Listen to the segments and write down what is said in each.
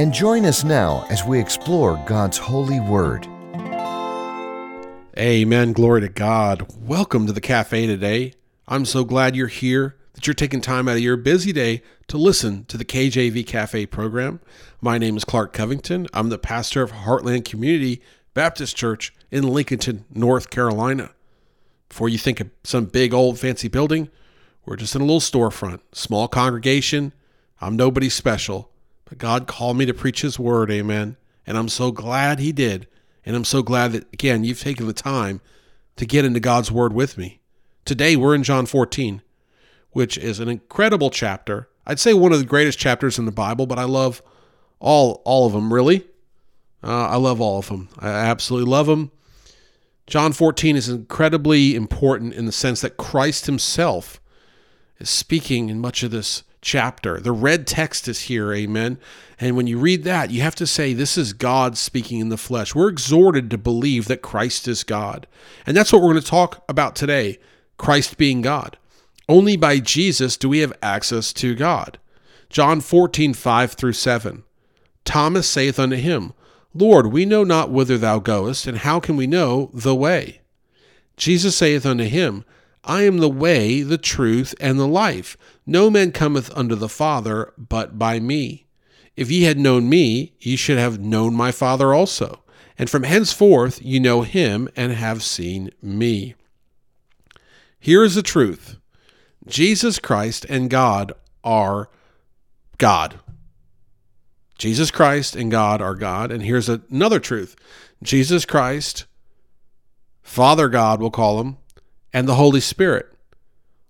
and join us now as we explore God's holy word. Amen. Glory to God. Welcome to the cafe today. I'm so glad you're here, that you're taking time out of your busy day to listen to the KJV Cafe program. My name is Clark Covington. I'm the pastor of Heartland Community Baptist Church in Lincolnton, North Carolina. Before you think of some big old fancy building, we're just in a little storefront, small congregation. I'm nobody special, but God called me to preach His word, amen. And I'm so glad He did. And I'm so glad that, again, you've taken the time to get into God's word with me. Today, we're in John 14, which is an incredible chapter. I'd say one of the greatest chapters in the Bible, but I love all, all of them, really. Uh, I love all of them. I absolutely love them. John 14 is incredibly important in the sense that Christ himself is speaking in much of this chapter. The red text is here, amen. And when you read that, you have to say, This is God speaking in the flesh. We're exhorted to believe that Christ is God. And that's what we're going to talk about today Christ being God. Only by Jesus do we have access to God. John 14, 5 through 7. Thomas saith unto him, Lord, we know not whither thou goest, and how can we know the way? Jesus saith unto him, I am the way, the truth, and the life. No man cometh unto the Father but by me. If ye had known me, ye should have known my Father also. And from henceforth ye know him and have seen me. Here is the truth Jesus Christ and God are God. Jesus Christ and God are God. And here's another truth Jesus Christ, Father God, we'll call him, and the Holy Spirit.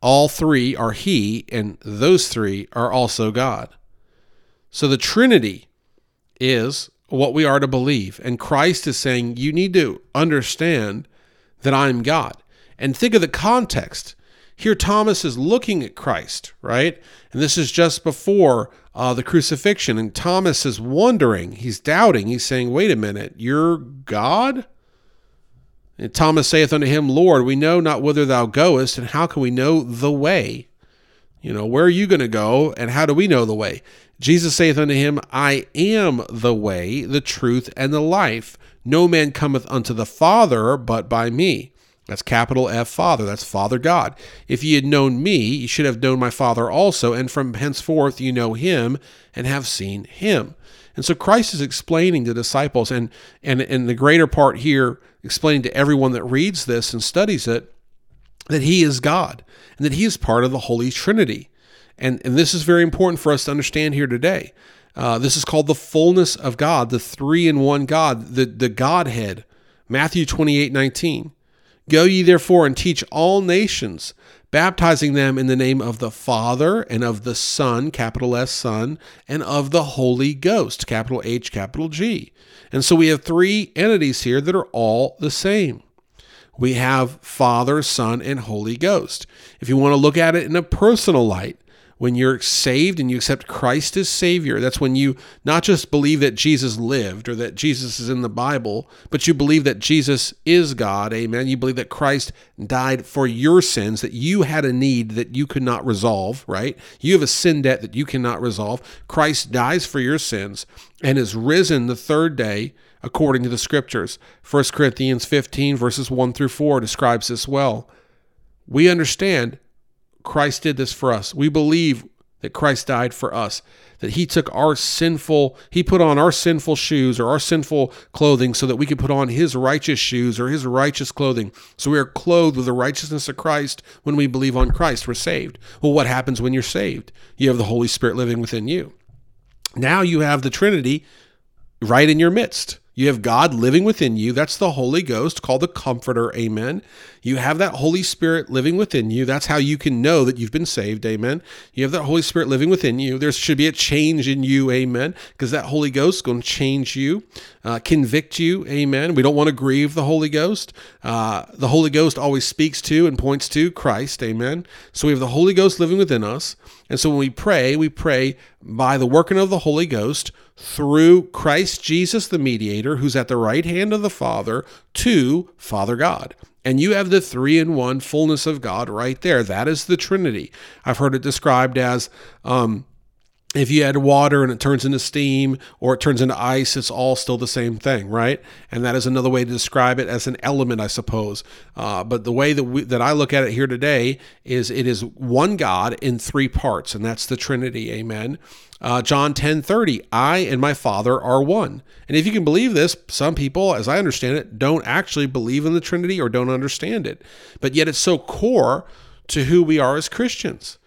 All three are He, and those three are also God. So the Trinity is what we are to believe. And Christ is saying, you need to understand that I'm God. And think of the context. Here, Thomas is looking at Christ, right? And this is just before uh, the crucifixion. And Thomas is wondering, he's doubting, he's saying, wait a minute, you're God? And Thomas saith unto him, Lord, we know not whither thou goest, and how can we know the way? You know, where are you going to go, and how do we know the way? Jesus saith unto him, I am the way, the truth, and the life. No man cometh unto the Father but by me. That's capital F Father. That's Father God. If ye had known me, ye should have known my Father also, and from henceforth you know him and have seen him. And so Christ is explaining to disciples, and and in the greater part here, explaining to everyone that reads this and studies it, that He is God and that He is part of the Holy Trinity. And, and this is very important for us to understand here today. Uh, this is called the fullness of God, the three in one God, the, the Godhead. Matthew 28 19. Go ye therefore and teach all nations, baptizing them in the name of the Father and of the Son, capital S Son, and of the Holy Ghost, capital H, capital G. And so we have three entities here that are all the same. We have Father, Son, and Holy Ghost. If you want to look at it in a personal light, when you're saved and you accept Christ as Savior, that's when you not just believe that Jesus lived or that Jesus is in the Bible, but you believe that Jesus is God. Amen. You believe that Christ died for your sins, that you had a need that you could not resolve, right? You have a sin debt that you cannot resolve. Christ dies for your sins and is risen the third day according to the scriptures. 1 Corinthians 15, verses 1 through 4 describes this well. We understand Christ did this for us. We believe that Christ died for us, that he took our sinful, he put on our sinful shoes or our sinful clothing so that we could put on his righteous shoes or his righteous clothing. So we are clothed with the righteousness of Christ when we believe on Christ. We're saved. Well, what happens when you're saved? You have the Holy Spirit living within you. Now you have the Trinity right in your midst. You have God living within you. That's the Holy Ghost called the Comforter. Amen. You have that Holy Spirit living within you. That's how you can know that you've been saved. Amen. You have that Holy Spirit living within you. There should be a change in you. Amen. Because that Holy Ghost is going to change you, uh, convict you. Amen. We don't want to grieve the Holy Ghost. Uh, the Holy Ghost always speaks to and points to Christ. Amen. So we have the Holy Ghost living within us. And so when we pray, we pray by the working of the Holy Ghost through Christ Jesus, the mediator, who's at the right hand of the Father, to Father God. And you have the three in one fullness of God right there. That is the Trinity. I've heard it described as um, if you add water and it turns into steam or it turns into ice, it's all still the same thing, right? And that is another way to describe it as an element, I suppose. Uh, but the way that we, that I look at it here today is it is one God in three parts, and that's the Trinity. Amen. Uh, John 10 30, I and my Father are one. And if you can believe this, some people, as I understand it, don't actually believe in the Trinity or don't understand it. But yet it's so core to who we are as Christians.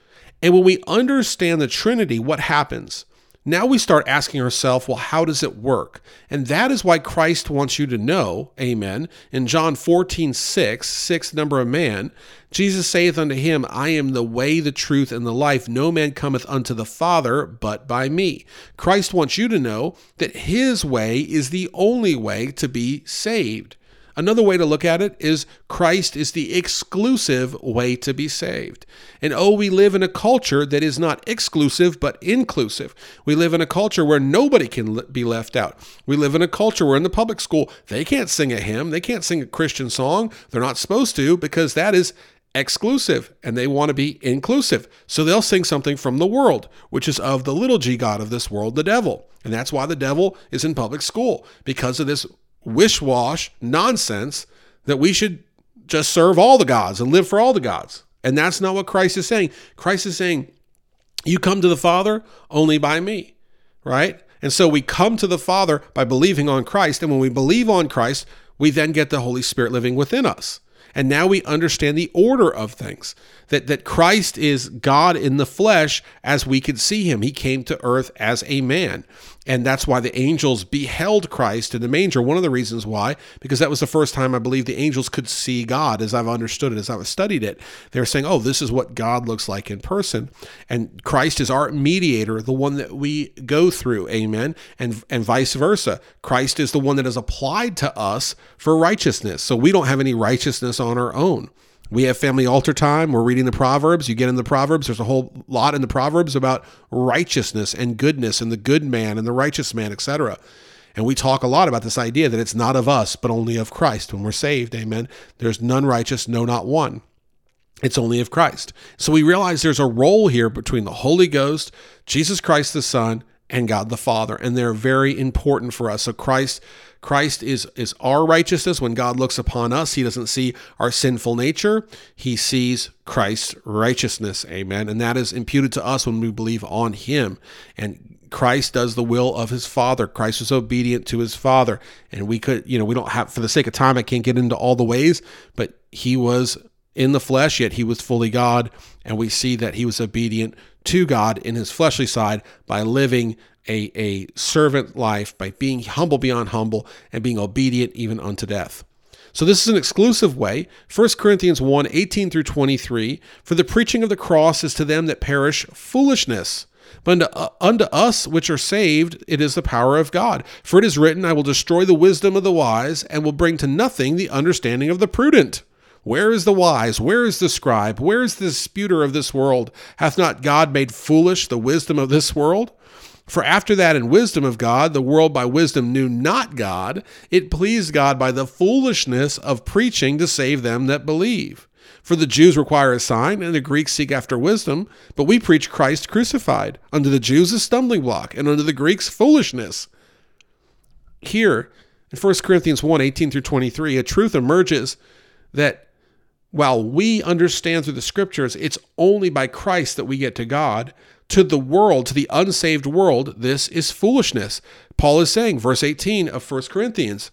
And when we understand the Trinity, what happens? Now we start asking ourselves, well, how does it work? And that is why Christ wants you to know, amen. In John 14, 6, sixth number of man, Jesus saith unto him, I am the way, the truth, and the life. No man cometh unto the Father but by me. Christ wants you to know that his way is the only way to be saved. Another way to look at it is Christ is the exclusive way to be saved. And oh, we live in a culture that is not exclusive, but inclusive. We live in a culture where nobody can be left out. We live in a culture where in the public school, they can't sing a hymn, they can't sing a Christian song. They're not supposed to because that is exclusive and they want to be inclusive. So they'll sing something from the world, which is of the little g God of this world, the devil. And that's why the devil is in public school because of this wish wash nonsense that we should just serve all the gods and live for all the gods. And that's not what Christ is saying. Christ is saying, You come to the Father only by me, right? And so we come to the Father by believing on Christ. And when we believe on Christ, we then get the Holy Spirit living within us. And now we understand the order of things that, that Christ is God in the flesh as we could see him. He came to earth as a man. And that's why the angels beheld Christ in the manger. One of the reasons why, because that was the first time I believe the angels could see God as I've understood it, as I've studied it. They're saying, oh, this is what God looks like in person. And Christ is our mediator, the one that we go through. Amen. And, and vice versa. Christ is the one that is applied to us for righteousness. So we don't have any righteousness on our own. We have family altar time. We're reading the Proverbs. You get in the Proverbs, there's a whole lot in the Proverbs about righteousness and goodness and the good man and the righteous man, etc. And we talk a lot about this idea that it's not of us, but only of Christ when we're saved. Amen. There's none righteous, no, not one. It's only of Christ. So we realize there's a role here between the Holy Ghost, Jesus Christ the Son, and God the Father, and they're very important for us. So Christ Christ is is our righteousness. When God looks upon us he doesn't see our sinful nature. He sees Christ's righteousness. Amen. And that is imputed to us when we believe on him. And Christ does the will of his father. Christ was obedient to his father. And we could you know we don't have for the sake of time I can't get into all the ways but he was in the flesh yet he was fully God and we see that he was obedient to God in his fleshly side by living a, a servant life, by being humble beyond humble and being obedient even unto death. So this is an exclusive way. 1 Corinthians 1 18 through 23 For the preaching of the cross is to them that perish foolishness. But unto, uh, unto us which are saved, it is the power of God. For it is written, I will destroy the wisdom of the wise, and will bring to nothing the understanding of the prudent. Where is the wise? Where is the scribe? Where is the disputer of this world? Hath not God made foolish the wisdom of this world? For after that, in wisdom of God, the world by wisdom knew not God. It pleased God by the foolishness of preaching to save them that believe. For the Jews require a sign, and the Greeks seek after wisdom, but we preach Christ crucified, unto the Jews a stumbling block, and unto the Greeks foolishness. Here, in 1 Corinthians 1 18 through 23, a truth emerges that while we understand through the scriptures it's only by Christ that we get to God, to the world, to the unsaved world, this is foolishness. Paul is saying, verse 18 of 1 Corinthians,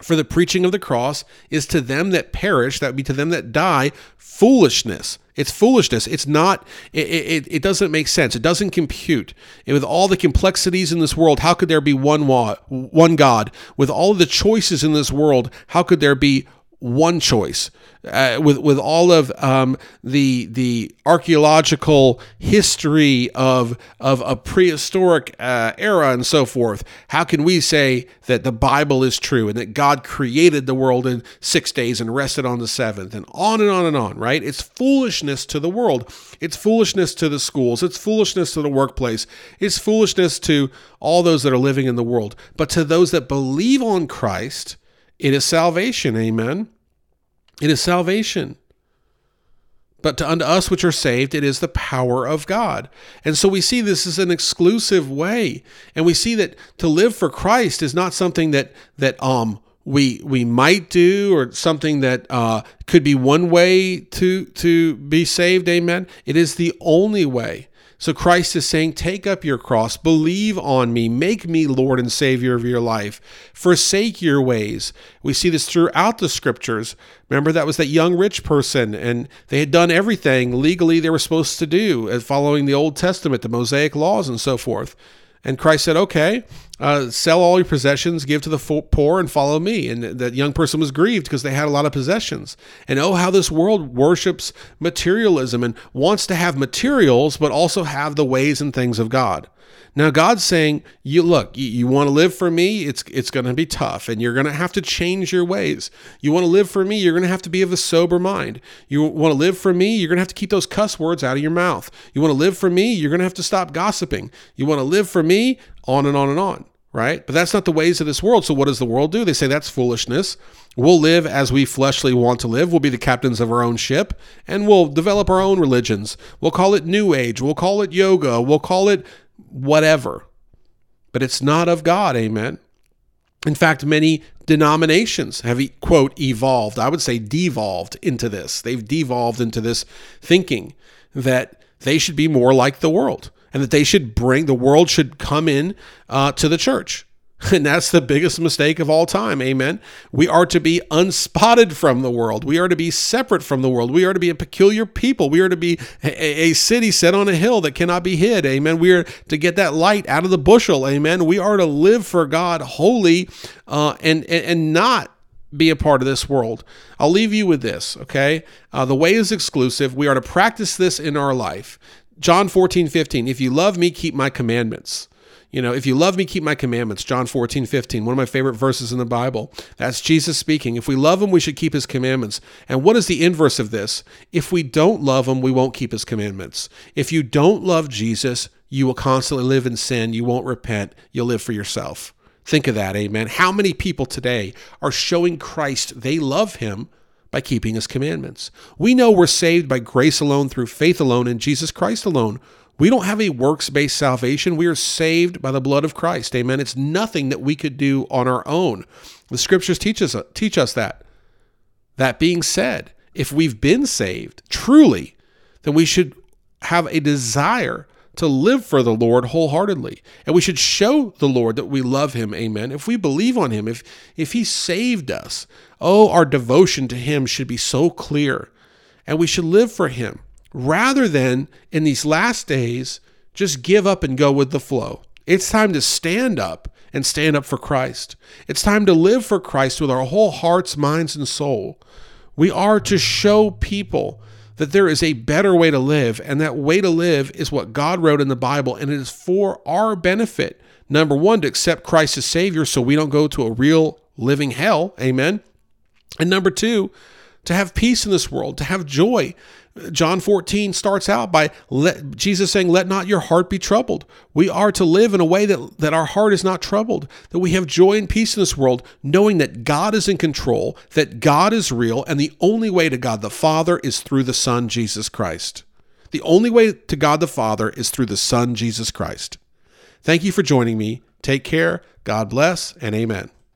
for the preaching of the cross is to them that perish, that would be to them that die, foolishness. It's foolishness. It's not, it, it, it doesn't make sense. It doesn't compute. And with all the complexities in this world, how could there be one, one God? With all the choices in this world, how could there be one choice uh, with with all of um, the the archaeological history of of a prehistoric uh, era and so forth. How can we say that the Bible is true and that God created the world in six days and rested on the seventh and on and on and on? Right? It's foolishness to the world. It's foolishness to the schools. It's foolishness to the workplace. It's foolishness to all those that are living in the world. But to those that believe on Christ it is salvation. Amen. It is salvation. But to unto us which are saved, it is the power of God. And so we see this is an exclusive way. And we see that to live for Christ is not something that that um we we might do or something that uh, could be one way to to be saved. Amen. It is the only way. So Christ is saying, Take up your cross, believe on me, make me Lord and Savior of your life, forsake your ways. We see this throughout the scriptures. Remember, that was that young rich person, and they had done everything legally they were supposed to do, uh, following the Old Testament, the Mosaic laws, and so forth. And Christ said, Okay, uh, sell all your possessions, give to the poor, and follow me. And that young person was grieved because they had a lot of possessions. And oh, how this world worships materialism and wants to have materials, but also have the ways and things of God. Now God's saying, "You look, you, you want to live for me, it's it's going to be tough and you're going to have to change your ways. You want to live for me, you're going to have to be of a sober mind. You want to live for me, you're going to have to keep those cuss words out of your mouth. You want to live for me, you're going to have to stop gossiping. You want to live for me, on and on and on." Right? But that's not the ways of this world. So what does the world do? They say that's foolishness. We'll live as we fleshly want to live. We'll be the captains of our own ship and we'll develop our own religions. We'll call it New Age. We'll call it yoga. We'll call it whatever. But it's not of God, amen. In fact, many denominations have, quote, evolved, I would say devolved into this. They've devolved into this thinking that they should be more like the world and that they should bring, the world should come in uh, to the church. And that's the biggest mistake of all time. Amen. We are to be unspotted from the world. We are to be separate from the world. We are to be a peculiar people. We are to be a, a, city set on a hill that cannot be hid. Amen. We are to get that light out of the bushel. Amen. We are to live for God holy uh, and, and, and not be a part of this world. I'll leave you with this, okay? Uh, the way is exclusive. We are to practice this in our life. John 14, 15. If you love me, keep my commandments. You know, if you love me, keep my commandments. John 14, 15, one of my favorite verses in the Bible. That's Jesus speaking. If we love him, we should keep his commandments. And what is the inverse of this? If we don't love him, we won't keep his commandments. If you don't love Jesus, you will constantly live in sin. You won't repent. You'll live for yourself. Think of that, amen. How many people today are showing Christ they love him by keeping his commandments? We know we're saved by grace alone, through faith alone, in Jesus Christ alone. We don't have a works based salvation. We are saved by the blood of Christ. Amen. It's nothing that we could do on our own. The scriptures teach us, teach us that. That being said, if we've been saved truly, then we should have a desire to live for the Lord wholeheartedly. And we should show the Lord that we love him. Amen. If we believe on him, if if he saved us, oh, our devotion to him should be so clear. And we should live for him rather than in these last days just give up and go with the flow. It's time to stand up and stand up for Christ. It's time to live for Christ with our whole hearts, minds, and soul. We are to show people that there is a better way to live, and that way to live is what God wrote in the Bible, and it is for our benefit. Number one, to accept Christ as Savior so we don't go to a real living hell. Amen. And number two, to have peace in this world, to have joy. John 14 starts out by let, Jesus saying, Let not your heart be troubled. We are to live in a way that, that our heart is not troubled, that we have joy and peace in this world, knowing that God is in control, that God is real, and the only way to God the Father is through the Son, Jesus Christ. The only way to God the Father is through the Son, Jesus Christ. Thank you for joining me. Take care. God bless, and amen.